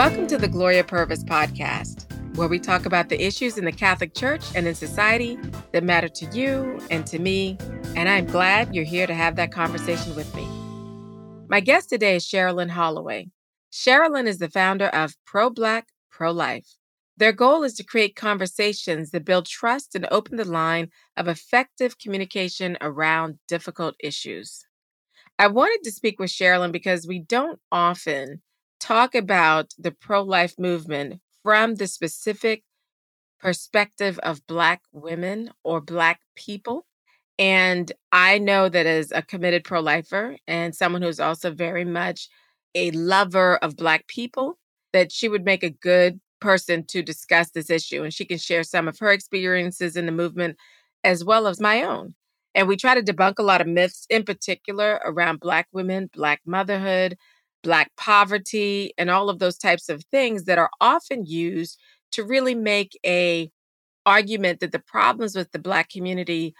Welcome to the Gloria Purvis podcast, where we talk about the issues in the Catholic Church and in society that matter to you and to me. And I'm glad you're here to have that conversation with me. My guest today is Cherilyn Holloway. Cherilyn is the founder of Pro Black, Pro Life. Their goal is to create conversations that build trust and open the line of effective communication around difficult issues. I wanted to speak with Cherilyn because we don't often talk about the pro life movement from the specific perspective of Black women or Black people. And I know that as a committed pro lifer and someone who's also very much a lover of Black people, that she would make a good person to discuss this issue. And she can share some of her experiences in the movement as well as my own. And we try to debunk a lot of myths, in particular around Black women, Black motherhood, Black poverty, and all of those types of things that are often used to really make a argument that the problems with the Black community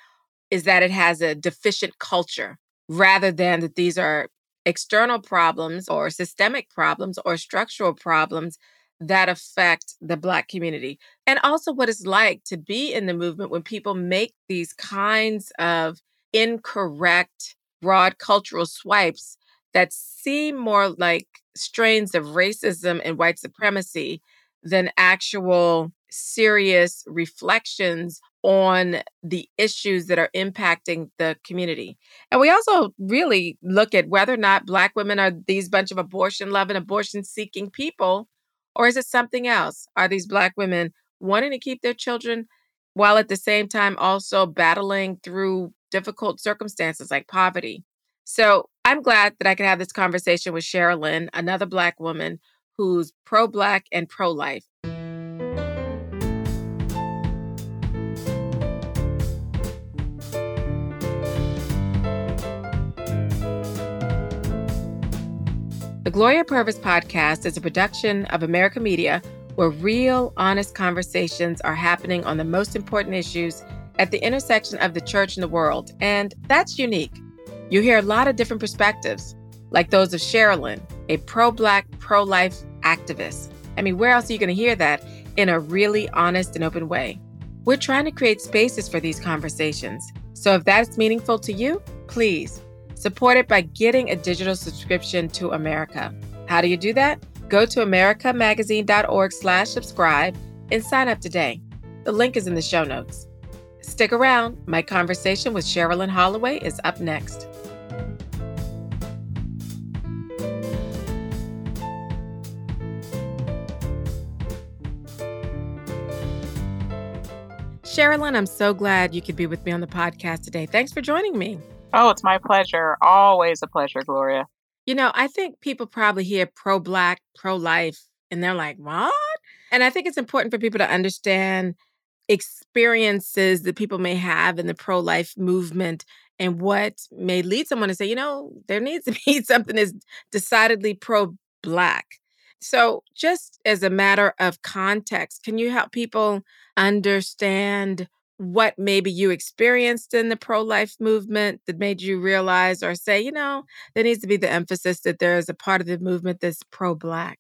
is that it has a deficient culture rather than that these are external problems or systemic problems or structural problems that affect the Black community. And also what it's like to be in the movement when people make these kinds of incorrect, broad cultural swipes that seem more like strains of racism and white supremacy than actual serious reflections on the issues that are impacting the community. And we also really look at whether or not Black women are these bunch of abortion loving, abortion seeking people, or is it something else? Are these Black women wanting to keep their children while at the same time also battling through difficult circumstances like poverty? So I'm glad that I could have this conversation with Cherilyn, another Black woman who's pro Black and pro life. The Gloria Purvis podcast is a production of America Media where real, honest conversations are happening on the most important issues at the intersection of the church and the world. And that's unique. You hear a lot of different perspectives, like those of Cherilyn, a pro Black, pro life activist. I mean, where else are you going to hear that in a really honest and open way? We're trying to create spaces for these conversations. So if that's meaningful to you, please support it by getting a digital subscription to America. How do you do that? Go to americamagazine.org slash subscribe and sign up today. The link is in the show notes. Stick around. My conversation with Cherilyn Holloway is up next. Cherilyn, I'm so glad you could be with me on the podcast today. Thanks for joining me. Oh, it's my pleasure. Always a pleasure, Gloria. You know, I think people probably hear pro black, pro life, and they're like, what? And I think it's important for people to understand experiences that people may have in the pro life movement and what may lead someone to say, you know, there needs to be something that's decidedly pro black. So, just as a matter of context, can you help people understand what maybe you experienced in the pro life movement that made you realize or say, you know, there needs to be the emphasis that there is a part of the movement that's pro black?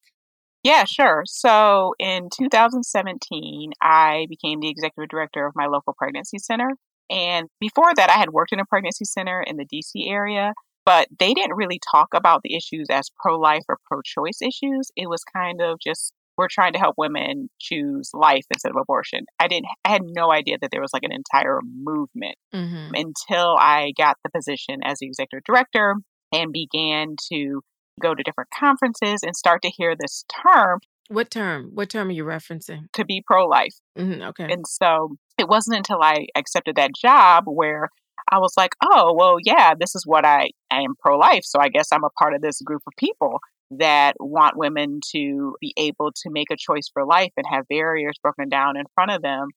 Yeah, sure. So in 2017, I became the executive director of my local pregnancy center. And before that, I had worked in a pregnancy center in the DC area but they didn't really talk about the issues as pro life or pro choice issues. It was kind of just we're trying to help women choose life instead of abortion. I didn't I had no idea that there was like an entire movement mm-hmm. until I got the position as the executive director and began to go to different conferences and start to hear this term What term? What term are you referencing? To be pro life. Mm-hmm, okay. And so it wasn't until I accepted that job where I was like, oh, well, yeah, this is what I, I am pro life. So I guess I'm a part of this group of people that want women to be able to make a choice for life and have barriers broken down in front of them.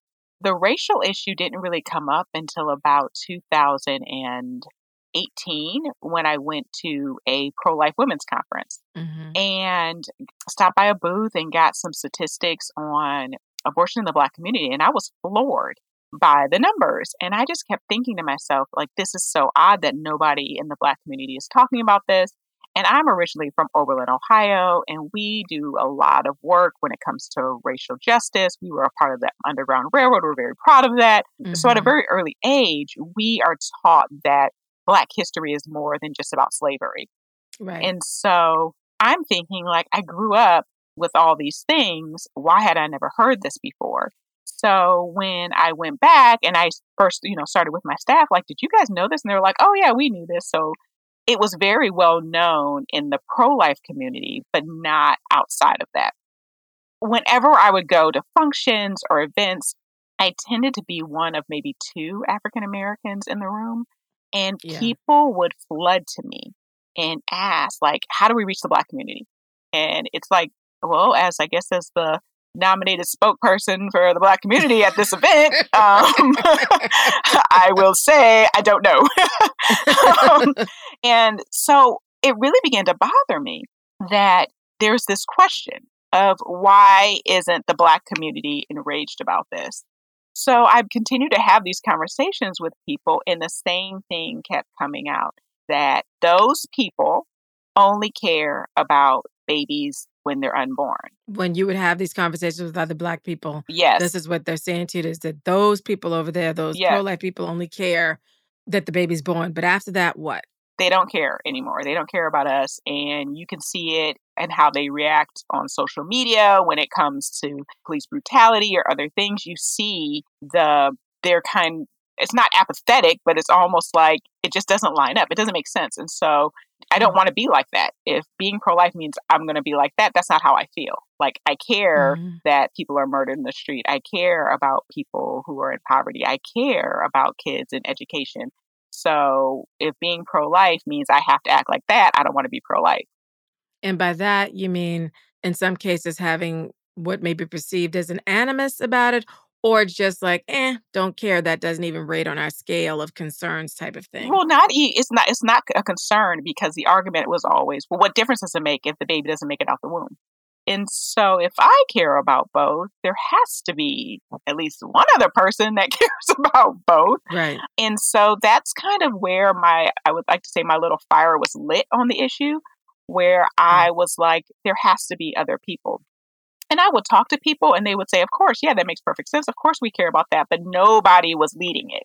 The racial issue didn't really come up until about 2018 when I went to a pro life women's conference Mm-hmm. and stopped by a booth and got some statistics on abortion in the black community. And I was floored by the numbers. And I just kept thinking to myself, like, this is so odd that nobody in the black community is talking about this. And I'm originally from Oberlin, Ohio, and we do a lot of work when it comes to racial justice. We were a part of the Underground Railroad. We're very proud of that. So at a Mhm. very early age, we are taught that Black history is more than just about slavery. Right. And so I'm thinking, like, I grew up with all these things. Why had I never heard this before? So when I went back and I first, you know, started with my staff, like, did you guys know this? And they were like, oh, yeah, we knew this. So it was very well known in the pro life community, but not outside of that. Whenever I would go to functions or events, I tended to be one of maybe two African Americans in the room. And Yeah. people would flood to me and ask, like, how do we reach the Black community? And it's like, well, as I guess as the nominated spokesperson for the Black community at this event, um, I will say I don't know. um, and so it really began to bother me that there's this question of why isn't the Black community enraged about this? So I've continued to have these conversations with people, and the same thing kept coming out that those people only care about babies when they're unborn. when you would have these conversations with other black people, Yes. this is what they're saying to you is that those people over there, those Yeah. pro life people only care that the baby's born. But after that, what? they don't care anymore. They don't care about us. And you can see it and how they react on social media when it comes to police brutality or other things. You see the, they're kind, it's not apathetic, but it's almost like it just doesn't line up. It doesn't make sense. And so I don't want to be like that. If being pro life means I'm going to be like that, that's not how I feel. Like I care Mhm. that people are murdered in the street. I care about people who are in poverty. I care about kids and education. So if being pro life means I have to act like that, I don't want to be pro life. And by that, you mean in some cases having what may be perceived as an animus about it, or just like, eh, don't care. That doesn't even rate on our scale of concerns type of thing. Well, not it's not it's not a concern because the argument was always, well, what difference does it make if the baby doesn't make it out the womb? And so if I care about both, there has to be at least one other person that cares about both. right. And so that's kind of where my, I would like to say, my little fire was lit on the issue, where I was like, there has to be other people. And I would talk to people and they would say, of course, yeah, that makes perfect sense. Of course, we care about that. But nobody was leading it.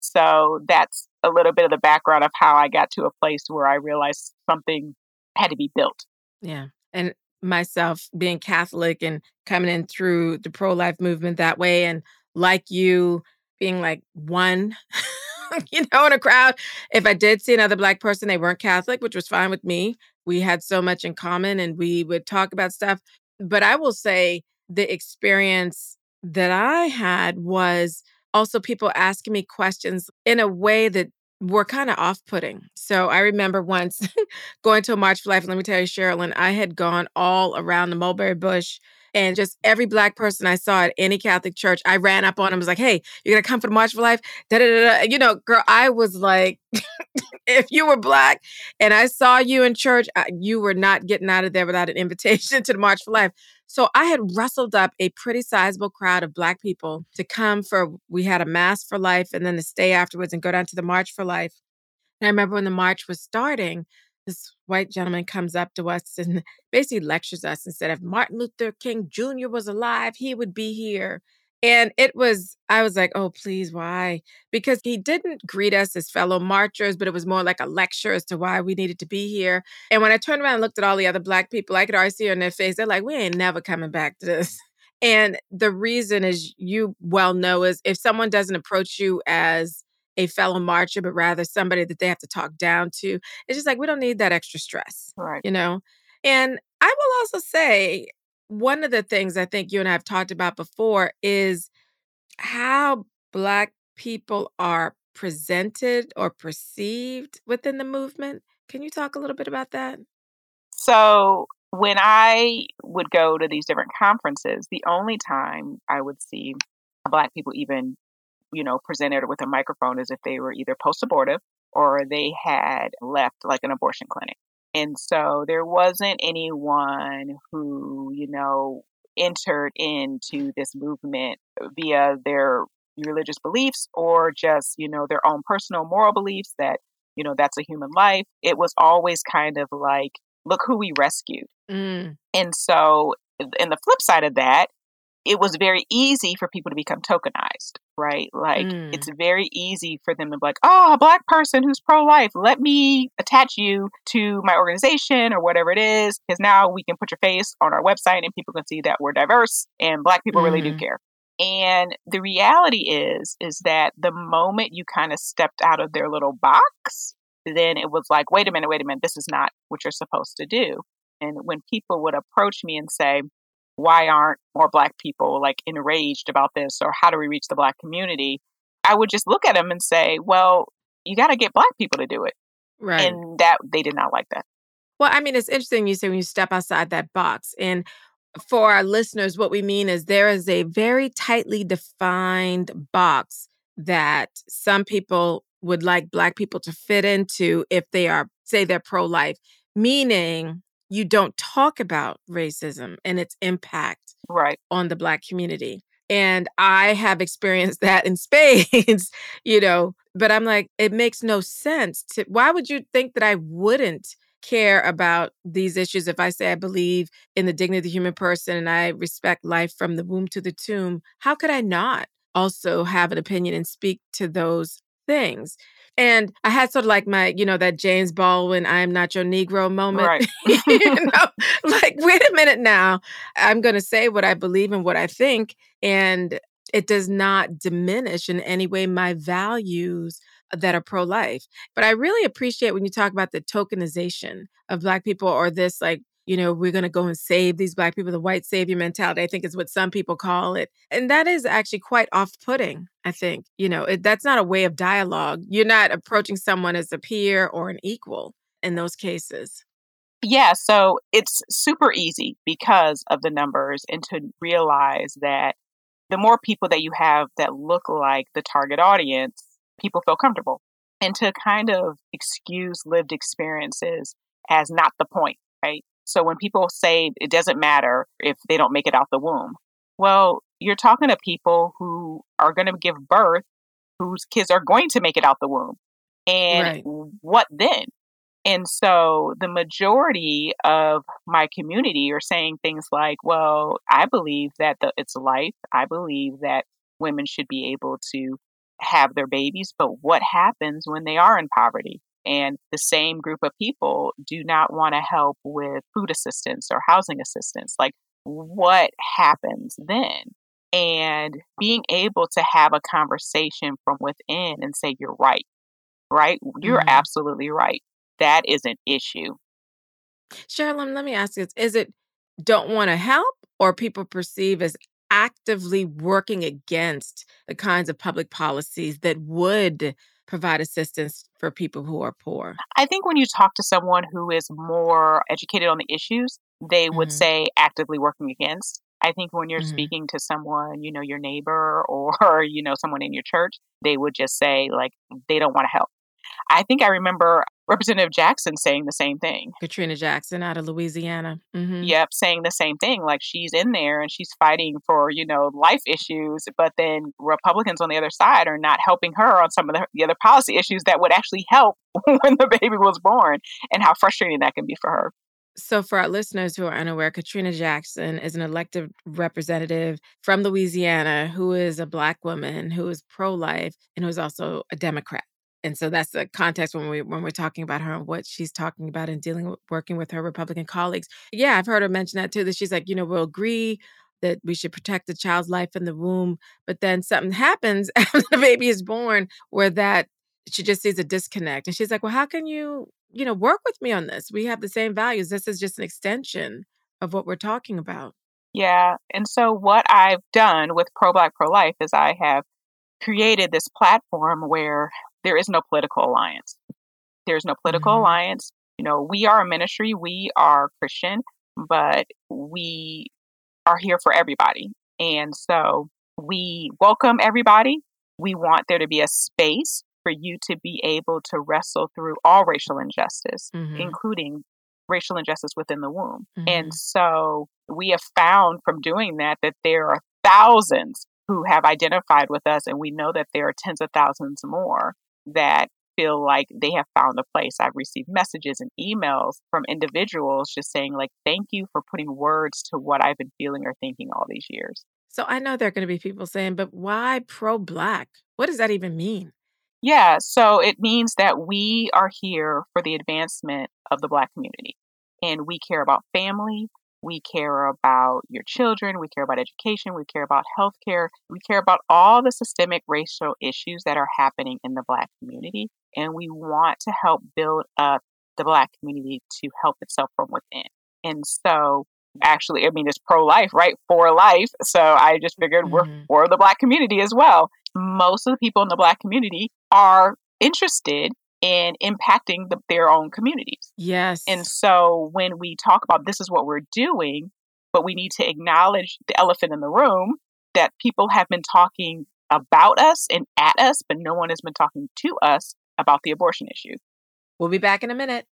So that's a little bit of the background of how I got to a place where I realized something had to be built. Yeah. And myself being Catholic and coming in through the pro life movement that way, and like you being like one, you know, in a crowd. If I did see another Black person, they weren't Catholic, which was fine with me. We had so much in common and we would talk about stuff. But I will say the experience that I had was also people asking me questions in a way that were kind of off putting. So I remember once going to a March for Life. Let me tell you, Cherilyn, I had gone all around the mulberry bush and just every black person I saw at any Catholic church, I ran up on them, was like, hey, you're gonna come for the March for Life? Da, da, da. You know, girl, I was like, if you were black and I saw you in church, you were not getting out of there without an invitation to the March for Life. So I had rustled up a pretty sizable crowd of black people to come for we had a mass for life and then to stay afterwards and go down to the March for Life. And I remember when the march was starting, this white gentleman comes up to us and basically lectures us and said, if Martin Luther King Jr. was alive, he would be here. And it was, I was like, oh, please, why? Because he didn't greet us as fellow marchers, but it was more like a lecture as to why we needed to be here. And when I turned around and looked at all the other Black people, I could already see on their face, they're like, we ain't never coming back to this. And the reason, as you well know, is if someone doesn't approach you as a fellow marcher, but rather somebody that they have to talk down to, it's just like, we don't need that extra stress Right. you know? And I will also say, one of the things I think you and I have talked about before is how Black people are presented or perceived within the movement. Can you talk a little bit about that? So, when I would go to these different conferences, the only time I would see Black people even, you know, presented with a microphone as if they were either post abortive or they had left like an abortion clinic. And so there wasn't anyone who, you know, entered into this movement via their religious beliefs or just, you know, their own personal moral beliefs that, you know, that's a human life. It was always kind of like, look who we rescued. Mm. And so, and the flip side of that, it was very easy for people to become tokenized, right? Like mm. it's very easy for them to be like, oh, a black person who's pro life, let me attach you to my organization or whatever it is. Because now we can put your face on our website and people can see that we're diverse and black people mm. really do mm. care. And the reality is, is that the moment you kind of stepped out of their little box, then it was like, wait a minute, wait a minute, this is not what you're supposed to do. And when people would approach me and say, why aren't more black people like enraged about this or how do we reach the black community i would just look at them and say well you got to get black people to do it. Right. And that they did not like that. Well i mean it's interesting you say when you step outside that box and for our listeners what we mean is there is a very tightly defined box that some people would like black people to fit into if they are say they're pro-life meaning you don't talk about racism and its impact right. on the Black community. And I have experienced that in spades, you know, but I'm like, it makes no sense to, why would you think that I wouldn't care about these issues if I say I believe in the dignity of the human person and I respect life from the womb to the tomb? How could I not also have an opinion and speak to those things? And I had sort of like my, you know, that James Baldwin, I am not your Negro moment. Right. you know, like, wait a minute now. I'm going to say what I believe and what I think. And it does not diminish in any way my values that are pro life. But I really appreciate when you talk about the tokenization of Black people or this like you know, we're going to go and save these Black people, the white savior mentality, I think is what some people call it. And that is actually quite off putting, I think. You know, it, that's not a way of dialogue. You're not approaching someone as a peer or an equal in those cases. Yeah, so it's super easy because of the numbers and to realize that the more people that you have that look like the target audience, people feel comfortable. And to kind of excuse lived experiences as not the point, right? So when people say it doesn't matter if they don't make it out the womb, well, you're talking to people who are going to give birth, whose kids are going to make it out the womb. And right. what then? And so the majority of my community are saying things like, well, I believe that the, it's life. I believe that women should be able to have their babies, but what happens when they are in poverty? And the same group of people do not want to help with food assistance or housing assistance. Like, what happens then? And being able to have a conversation from within and say, You're right, right? You're mm-hmm. absolutely right. That is an issue. Cherilyn, let me ask you is it don't want to help or people perceive as actively working against the kinds of public policies that would provide assistance for people who are poor? I think when you talk to someone who is more educated on the issues, they would mm-hmm. say actively working against. I think when you're mm-hmm. speaking to someone, you know, your neighbor or, you know, someone in your church, they would just say, like, they don't want to help. I think I remember Representative Jackson saying the same thing. Katrina Jackson out of Louisiana. Mm-hmm. Yep, saying the same thing. Like she's in there and she's fighting for, you know, life issues, but then Republicans on the other side are not helping her on some of the, the other policy issues that would actually help when the baby was born and how frustrating that can be for her. So, for our listeners who are unaware, Katrina Jackson is an elected representative from Louisiana who is a Black woman who is pro life and who is also a Democrat and so that's the context when we when we're talking about her and what she's talking about and dealing with working with her Republican colleagues. Yeah, I've heard her mention that too. That she's like, you know, we'll agree that we should protect the child's life in the womb, but then something happens after the baby is born where that she just sees a disconnect, and she's like, well, how can you you know work with me on this? We have the same values. This is just an extension of what we're talking about. Yeah. And so what I've done with Pro Black Pro Life is I have created this platform where there is no political alliance. There's no political mm-hmm. alliance. You know, we are a ministry, we are Christian, but we are here for everybody. And so we welcome everybody. We want there to be a space for you to be able to wrestle through all racial injustice, mm-hmm. including racial injustice within the womb. Mm-hmm. And so we have found from doing that that there are thousands who have identified with us, and we know that there are tens of thousands more that feel like they have found a place. I've received messages and emails from individuals just saying, like, thank you for putting words to what I've been feeling or thinking all these years. So I know there are going to be people saying, but why pro Black? What does that even mean? Yeah, so it means that we are here for the advancement of the Black community. And we care about family, we care about your children. We care about education. We care about healthcare. We care about all the systemic racial issues that are happening in the Black community. And we want to help build up the Black community to help itself from within. And so, actually, I mean, it's pro life, right? For life. So I just figured mm-hmm. we're for the Black community as well. Most of the people in the Black community are interested in impacting the, their own communities. Yes. And so when we talk about this is what we're doing, but we need to acknowledge the elephant in the room that people have been talking about us and at us, but no one has been talking to us about the abortion issue. We'll be back in a minute.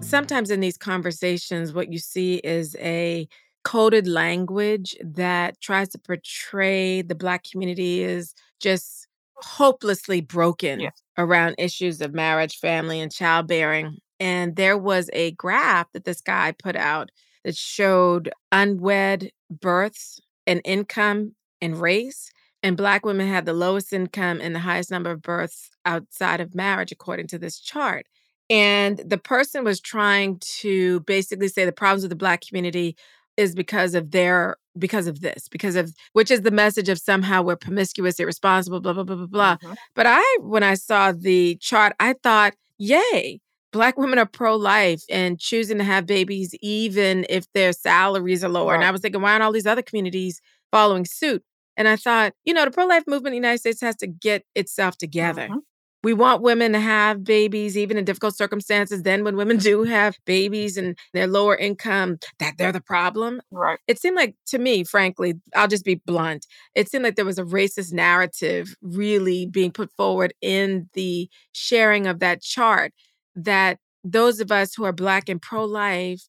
Sometimes in these conversations, what you see is a coded language that tries to portray the Black community as just hopelessly broken yes. around issues of marriage, family, and childbearing. And there was a graph that this guy put out that showed unwed births and income and race. And Black women had the lowest income and the highest number of births outside of marriage, according to this chart. And the person was trying to basically say the problems of the Black community is because of their because of this because of which is the message of somehow we're promiscuous irresponsible blah blah blah blah blah mm-hmm. but i when i saw the chart i thought yay black women are pro-life and choosing to have babies even if their salaries are lower right. and i was thinking why aren't all these other communities following suit and i thought you know the pro-life movement in the united states has to get itself together mm-hmm. We want women to have babies even in difficult circumstances. Then when women do have babies and they're lower income, that they're the problem. Right. It seemed like to me, frankly, I'll just be blunt. It seemed like there was a racist narrative really being put forward in the sharing of that chart that those of us who are black and pro-life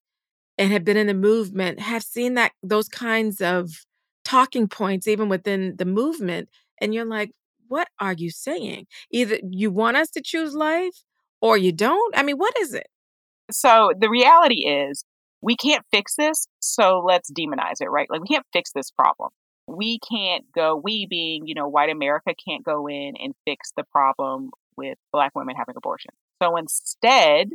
and have been in the movement have seen that those kinds of talking points even within the movement and you're like what are you saying? Either you want us to choose life or you don't? I mean, what is it? So the reality is we can't fix this, so let's demonize it, right? Like we can't fix this problem. We can't go, we being, you know, white America can't go in and fix the problem with black women having abortion. So instead,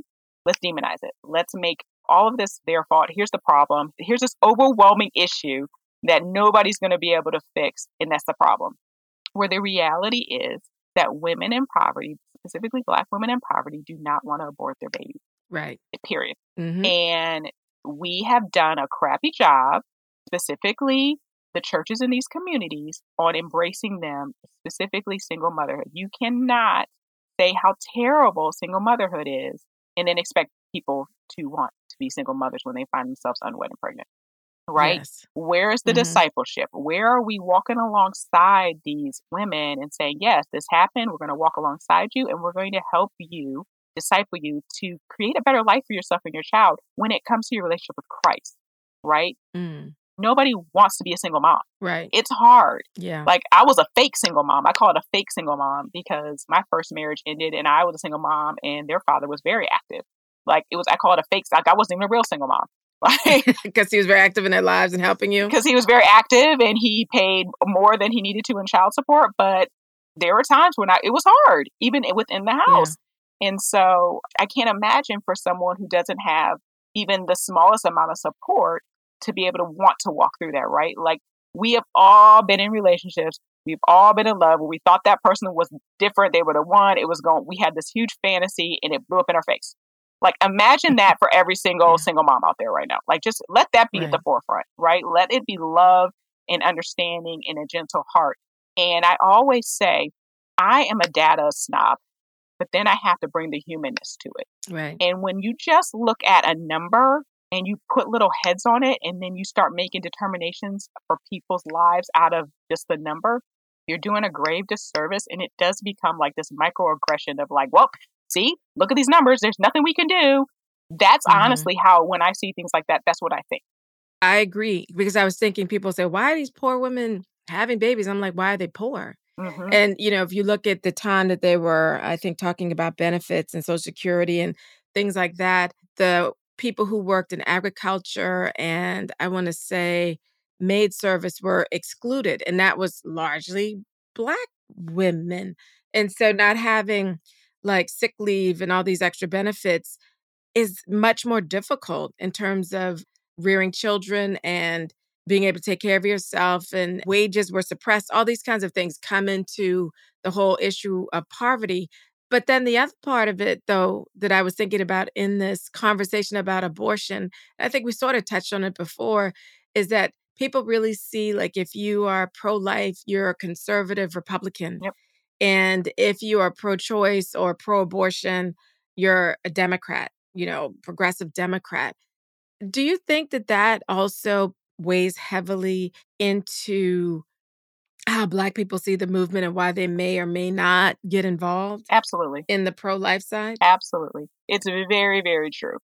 let's demonize it. Let's make all of this their fault. Here's the problem. Here's this overwhelming issue that nobody's going to be able to fix, and that's the problem where the reality is that women in poverty, specifically Black women in poverty, do not want to abort their babies. Right. Period. Mm-hmm. And we have done a crappy job, specifically the churches in these communities, on embracing them, specifically single motherhood. You cannot say how terrible single motherhood is and then expect people to want to be single mothers when they find themselves unwed and pregnant right? Yes. Where is the mm-hmm. discipleship? Where are we walking alongside these women and saying, yes, this happened. We're going to walk alongside you and we're going to help you, disciple you to create a better life for yourself and your child when it comes to your relationship with Christ, right? Mm. Nobody wants to be a single mom. Right. It's hard. Yeah. Like I was a fake single mom. I call it a fake single mom because my first marriage ended and I was a single mom and their father was very active. Like it was, I call it a fake, like I wasn't even a real single mom. Because he was very active in their lives and helping you. Because he was very active and he paid more than he needed to in child support. But there were times when I, it was hard, even within the house. Yeah. And so I can't imagine for someone who doesn't have even the smallest amount of support to be able to want to walk through that, right? Like we have all been in relationships. We've all been in love where we thought that person was different. They were the one. It was going, we had this huge fantasy and it blew up in our face. Like imagine that for every single yeah. single mom out there right now. Like just let that be right. at the forefront, right? Let it be love and understanding and a gentle heart. And I always say, I am a data snob, but then I have to bring the humanness to it. Right. And when you just look at a number and you put little heads on it and then you start making determinations for people's lives out of just the number, you're doing a grave disservice and it does become like this microaggression of like, well, see, look at these numbers. There's nothing we can do. That's mm-hmm. honestly how, when I see things like that, that's what I think. I agree because I was thinking people say, why are these poor women having babies? I'm like, why are they poor? Mm-hmm. And, you know, if you look at the time that they were, I think, talking about benefits and Social Security and things like that, the people who worked in agriculture and I want to say maid service were excluded. And that was largely Black women. And so not having like sick leave and all these extra benefits is much more difficult in terms of rearing children and being able to take care of yourself and wages were suppressed all these kinds of things come into the whole issue of poverty but then the other part of it though that i was thinking about in this conversation about abortion i think we sort of touched on it before is that people really see like if you are pro-life you're a conservative republican yep. And if you are pro-choice or pro-abortion you're a democrat you know progressive democrat do you think that that also weighs heavily into how Black people see the movement and why they may or may not get involved? Absolutely. In the pro life side? Absolutely. It's very, very true.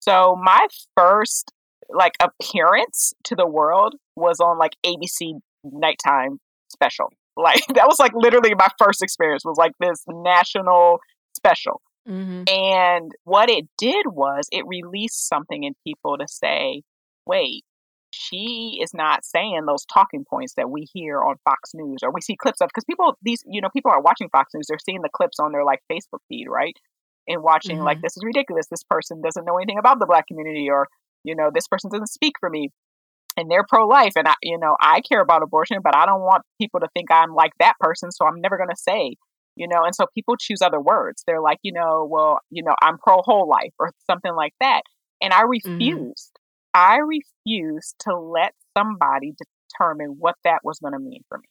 So, my first like appearance to the world was on like ABC nighttime special. Like that was like literally my first experience was like this national special. Mm-hmm. And what it did was it released something in people to say, wait, she is not saying those talking points that we hear on Fox News or we see clips of because people these you know people are watching Fox News they're seeing the clips on their like Facebook feed right and watching mm-hmm. like this is ridiculous this person doesn't know anything about the black community or you know this person doesn't speak for me and they're pro life and I you know I care about abortion but I don't want people to think I'm like that person so I'm never going to say you know and so people choose other words. They're like you know well you know i'm pro whole life or something like that. And i mm-hmm. refused. Mm. i refused to let somebody determine what that was going to mean for me.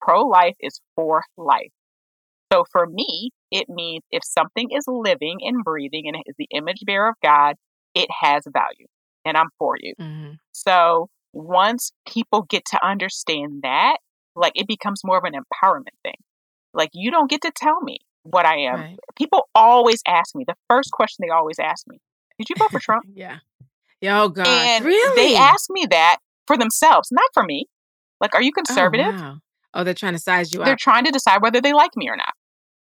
Pro life is for life. So for me it means if something is living and breathing and is the image bearer of god it has value and i'm for you mm-hmm. so once people get to understand that like it becomes more of an empowerment thing like, you don't get to tell me what I am. Right. People always ask me, the first question they always ask me, Did you vote for Trump? yeah. Oh, God. And really? they ask me that for themselves, not for me. Like, are you oh, conservative? Oh, wow. oh they're trying to size you they're up. They're trying to decide whether they like me or not.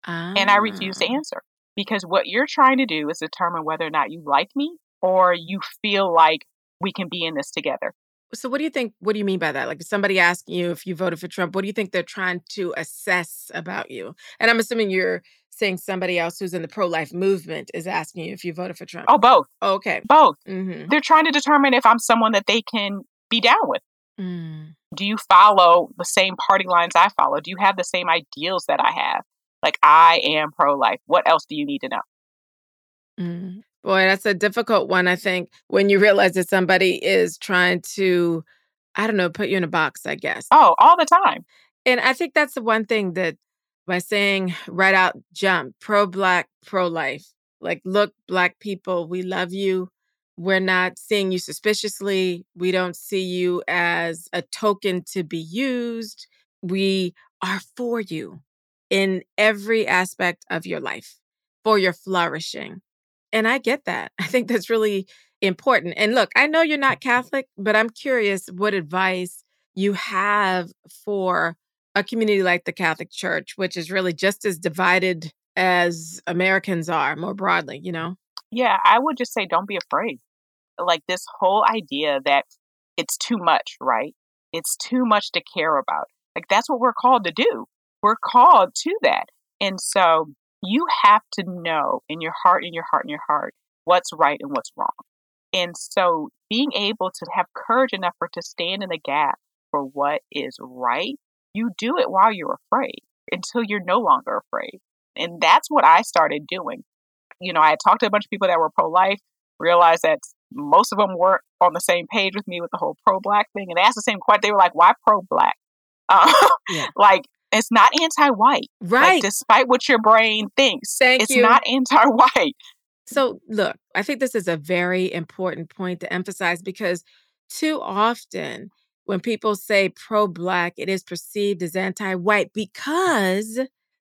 Ah. And I refuse to ah. answer because what you're trying to do is determine whether or not you like me or you feel like we can be in this together. So, what do you think? What do you mean by that? Like, somebody asking you if you voted for Trump, what do you think they're trying to assess about you? And I'm assuming you're saying somebody else who's in the pro life movement is asking you if you voted for Trump. Oh, both. Oh, okay. Both. Mm-hmm. They're trying to determine if I'm someone that they can be down with. Mm. Do you follow the same party lines I follow? Do you have the same ideals that I have? Like, I am pro life. What else do you need to know? Mm. Boy, that's a difficult one, I think, when you realize that somebody is trying to, I don't know, put you in a box, I guess. Oh, all the time. And I think that's the one thing that by saying right out jump, pro black, pro life, like, look, black people, we love you. We're not seeing you suspiciously. We don't see you as a token to be used. We are for you in every aspect of your life, for your flourishing. And I get that. I think that's really important. And look, I know you're not Catholic, but I'm curious what advice you have for a community like the Catholic Church, which is really just as divided as Americans are more broadly, you know? Yeah, I would just say don't be afraid. Like this whole idea that it's too much, right? It's too much to care about. Like that's what we're called to do. We're called to that. And so you have to know in your heart, in your heart, in your heart, what's right and what's wrong. And so being able to have courage enough for to stand in the gap for what is right, you do it while you're afraid until you're no longer afraid. And that's what I started doing. you know, I had talked to a bunch of people that were pro life, realized that most of them weren't on the same page with me with the whole pro black thing. And they asked the same question. They were like, why pro black? Uh, yeah. like, it's not anti white. Right. Like, despite what your brain thinks, Thank it's you. not anti white. So, look, I think this is a very important point to emphasize because too often when people say pro black, it is perceived as anti white because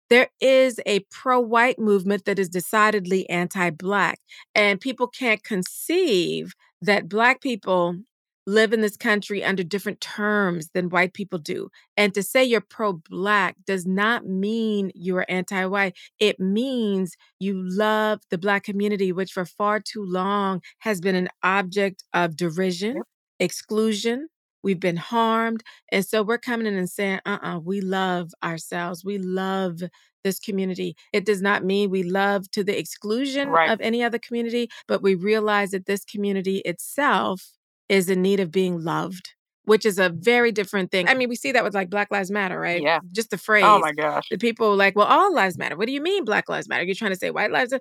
there is a pro white movement that is decidedly anti black. And people can't conceive that black people live in this country under different terms than white people do. And to say you're pro black does not mean you're anti white. It means you love the black community, which for far too long has been an object of derision, exclusion. We've been harmed. And so we're coming in and saying, uh uh-uh, uh we love ourselves. We love this community. It does not mean we love to the exclusion right. of any other community, but we realize that this community itself is in need of being loved, which is a very different thing. I mean, we see that with like Black Lives Matter, right? Yeah. Just the oh phrase. Oh my gosh. The people like, well, all lives matter. What do you mean Black Lives Matter? You're trying to say white lives?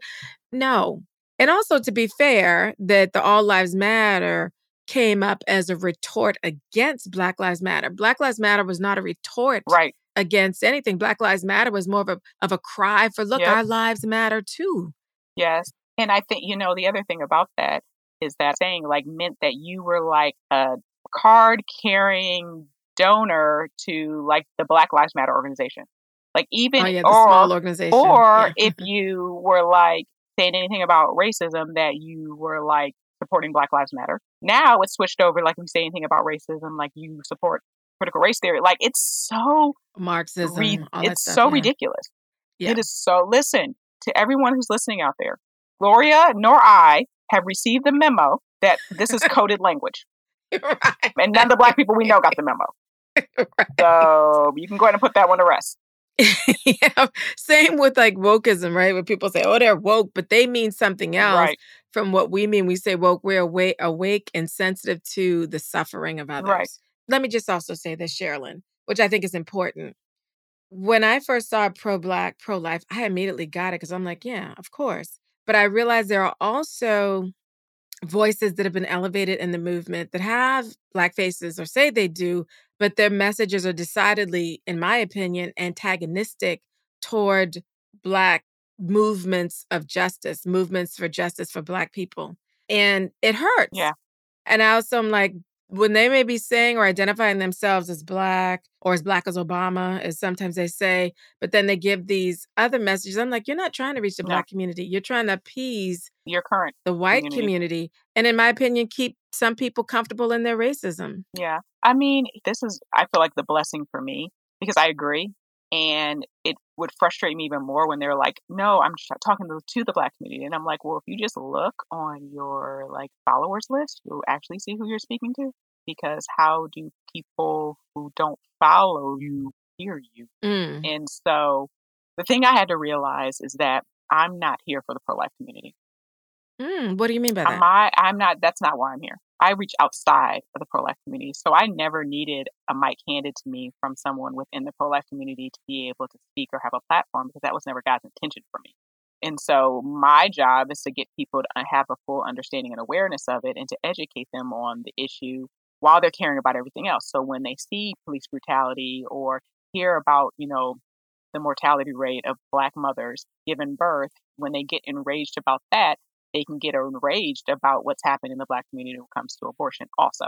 No. And also, to be fair, that the All Lives Matter came up as a retort against Black Lives Matter. Black Lives Matter was not a retort right. against anything. Black Lives Matter was more of a of a cry for look, Yep. our lives matter too. Yes. And I think, you know, the other thing about that is that saying like meant that you were like a card carrying donor to like the Black Lives Matter organization. Like even Oh yeah, or small organization. or Yeah. if you were like saying anything about racism that you were like supporting Black Lives Matter. Now it's switched over like if you say anything about racism, like you support critical race theory. Like it's so Marxism, re- it's stuff, so yeah. ridiculous. It is so listen to everyone who's listening out there. Gloria nor I have received the memo that this is coded language. right. And none of the black people we know got the memo. right. So you can go ahead and put that one to rest. yeah. Same with like wokeism, right? Where people say, "Oh, they're woke," but they mean something else Right. from what we mean. We say woke. We're awake, awake and sensitive to the suffering of others. Right. Let me just also say this, Cherilyn, which I think is important. When I first saw pro black, pro life, I immediately got it because I'm like, yeah, of course. But I realize there are also voices that have been elevated in the movement that have black faces or say they do, but their messages are decidedly, in my opinion, antagonistic toward black movements of justice, movements for justice for black people. And it hurts. Yeah. And I also am like, when they may be saying or identifying themselves as black or as black as Obama, as sometimes they say, but then they give these other messages. I'm like, you're not trying to reach the No. black community. You're trying to appease Your current. the white Community. community. And in my opinion, keep some people comfortable in their racism. Yeah. I mean, this is I feel like the blessing for me because I agree. And it would frustrate me even more when they're like, no, I'm just talking to, to the black community. And I'm like, well, if you just look on your like followers list, you'll actually see who you're speaking to. Because how do people who don't follow you hear you? Mm. And so the thing I had to realize is that I'm not here for the pro life community. Mm. What do you mean by that? My, I'm not, that's not why I'm here. I reach outside of the pro life community. So I never needed a mic handed to me from someone within the pro life community to be able to speak or have a platform because that was never God's intention for me. And so my job is to get people to uh, have a full understanding and awareness of it and to educate them on the issue while they're caring about everything else. So when they see police brutality or hear about, you know, the mortality rate of black mothers giving birth, when they get enraged about that, they can get enraged about what's happening in the black community when it comes to abortion also.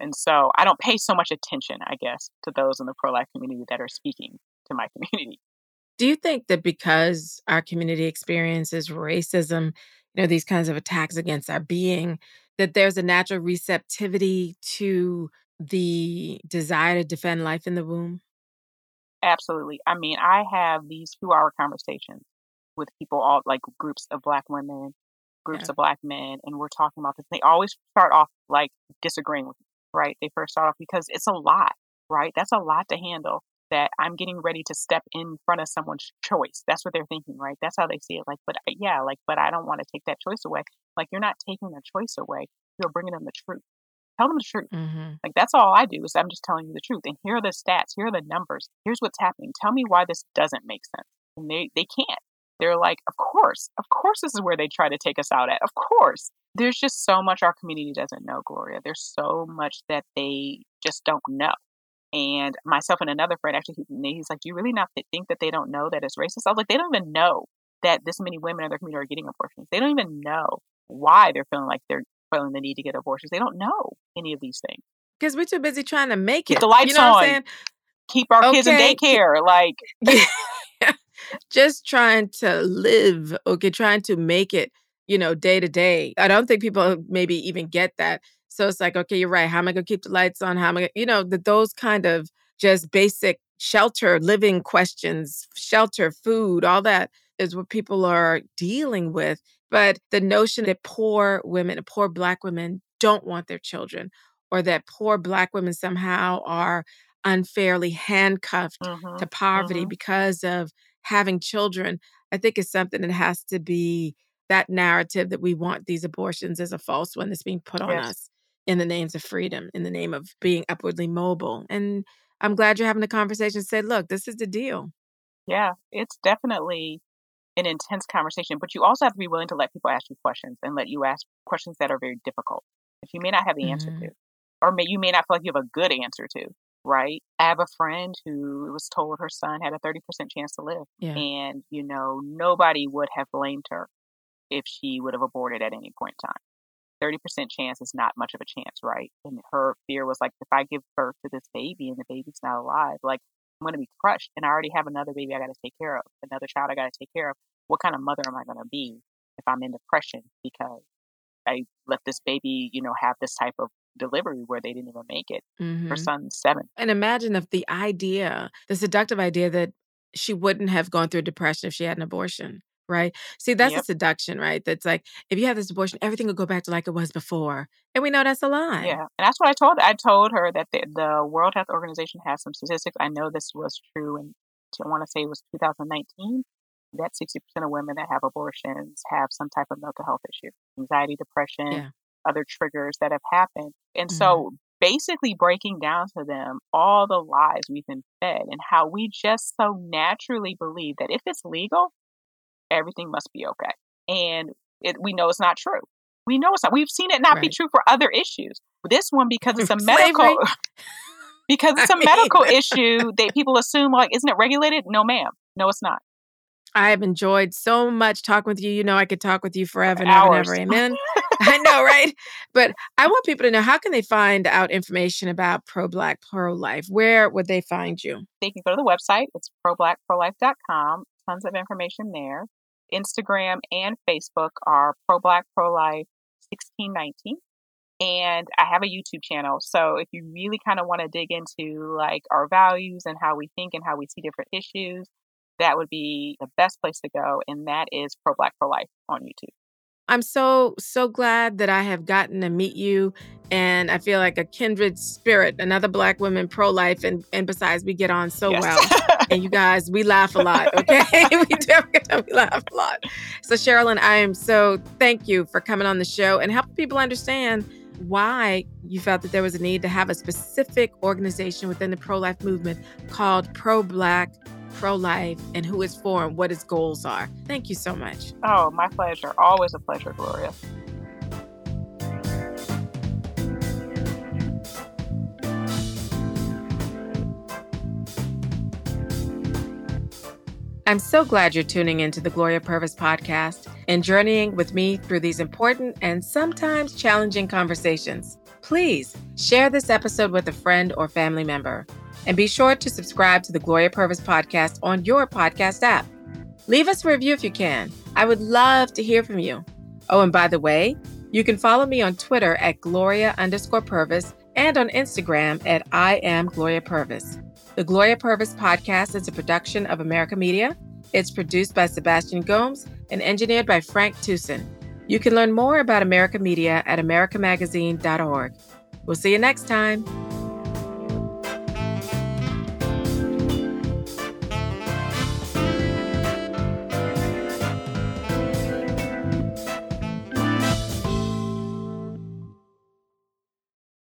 And so I don't pay so much attention, I guess, to those in the pro life community that are speaking to my community. Do you think that because our community experiences racism, you know, these kinds of attacks against our being, that there's a natural receptivity to the desire to defend life in the womb? Absolutely. I mean, I have these two hour conversations with people, all like groups of black women, groups Yeah. of black men, and we're talking about this. They always start off like disagreeing with me, right? They first start off because it's a lot, right? That's a lot to handle. That I'm getting ready to step in front of someone's choice. That's what they're thinking, right? That's how they see it. Like, but I- yeah, like, but I don't want to take that choice away. Like, you're not taking their choice away. You're bringing them the truth. Tell them the truth. Mm-hmm. Like that's all I do is I'm just telling you the truth. And here are the stats. Here are the numbers. Here's what's happening. Tell me why this doesn't make sense. And they they can't. They're like, of course, of course, this is where they try to take us out at. Of course. There's just so much our community doesn't know, Gloria. There's so much that they just don't know. And myself and another friend actually, he's like, Do you really not think that they don't know that it's racist? I was like, They don't even know that this many women in their community are getting abortions. They don't even know why they're feeling like they're feeling the need to get abortions. They don't know any of these things. Because we're too busy trying to make Keep it. the lights you know on. Keep our okay. kids in daycare. Like, just trying to live, okay, trying to make it, you know, day to day. I don't think people maybe even get that. So it's like, okay, you're right. How am I going to keep the lights on? How am I, gonna, you know, the, those kind of just basic shelter, living questions, shelter, food, all that is what people are dealing with. But the notion that poor women, poor Black women don't want their children, or that poor Black women somehow are unfairly handcuffed mm-hmm, to poverty mm-hmm. because of having children, I think is something that has to be that narrative that we want these abortions as a false one that's being put on yes. us in the names of freedom, in the name of being upwardly mobile. And I'm glad you're having the conversation. Say, look, this is the deal. Yeah, it's definitely an intense conversation, but you also have to be willing to let people ask you questions and let you ask questions that are very difficult that you may not have the answer Mm-hmm. to, or may, you may not feel like you have a good answer to. Right? I have a friend who was told her son had a 30% chance to live. Yeah. And, you know, nobody would have blamed her if she would have aborted at any point in time. 30% chance is not much of a chance, right? And her fear was like, if I give birth to this baby and the baby's not alive, like I'm going to be crushed. And I already have another baby I got to take care of, another child I got to take care of. What kind of mother am I going to be if I'm in depression because I let this baby, you know, have this type of delivery where they didn't even make it? Mm-hmm. Her son's seven. And imagine if the idea, the seductive idea that she wouldn't have gone through depression if she had an abortion, right? See, that's Yep. a seduction, right? That's like, if you have this abortion, everything will go back to like it was before. And we know that's a lie. Yeah, and that's what I told. I told her that the, the World Health Organization has some statistics. I know this was true, and I want to say it was 2019. That 60% of women that have abortions have some type of mental health issue, anxiety, depression, Yeah. Other triggers that have happened. And Mhm. so, basically, breaking down to them all the lies we've been fed and how we just so naturally believe that if it's legal, everything must be okay. And it, we know it's not true. We know it's not. We've seen it not be true for other issues. This one, because it's a medical, because it's I a mean- medical issue that people assume like, isn't it regulated? No, ma'am. No, it's not. I have enjoyed so much talking with you. You know, I could talk with you forever and ever and ever. Amen. I know, right? But I want people to know how can they find out information about pro black, pro life? Where would they find you? They can go to the website. It's problackprolife.com. Tons of information there. Instagram and Facebook are pro black pro life 1619. And I have a YouTube channel. So if you really kind of want to dig into like our values and how we think and how we see different issues, that would be the best place to go. And that is pro black pro life on YouTube. I'm so, so glad that I have gotten to meet you. And I feel like a kindred spirit, another black woman pro life. And, and besides, we get on so Yes. well. and you guys, we laugh a lot, okay? we do. We laugh a lot. So, Cherilyn, I am so thank you for coming on the show and helping people understand why you felt that there was a need to have a specific organization within the pro life movement called Pro Black, Pro Life, and who it's for and what its goals are. Thank you so much. oh, my pleasure. Always a pleasure, Gloria. I'm so glad you're tuning into the Gloria Purvis podcast and journeying with me through these important and sometimes challenging conversations. Please share this episode with a friend or family member. And be sure to subscribe to the Gloria Purvis podcast on your podcast app. Leave us a review if you can. I would love to hear from you. Oh, and by the way, you can follow me on Twitter at Gloria underscore Purvis and on Instagram at I am Gloria Purvis. The Gloria Purvis podcast is a production of America Media. It's produced by Sebastian Gomes and engineered by Frank Tucson. You can learn more about America Media at americamagazine.org. We'll see you next time.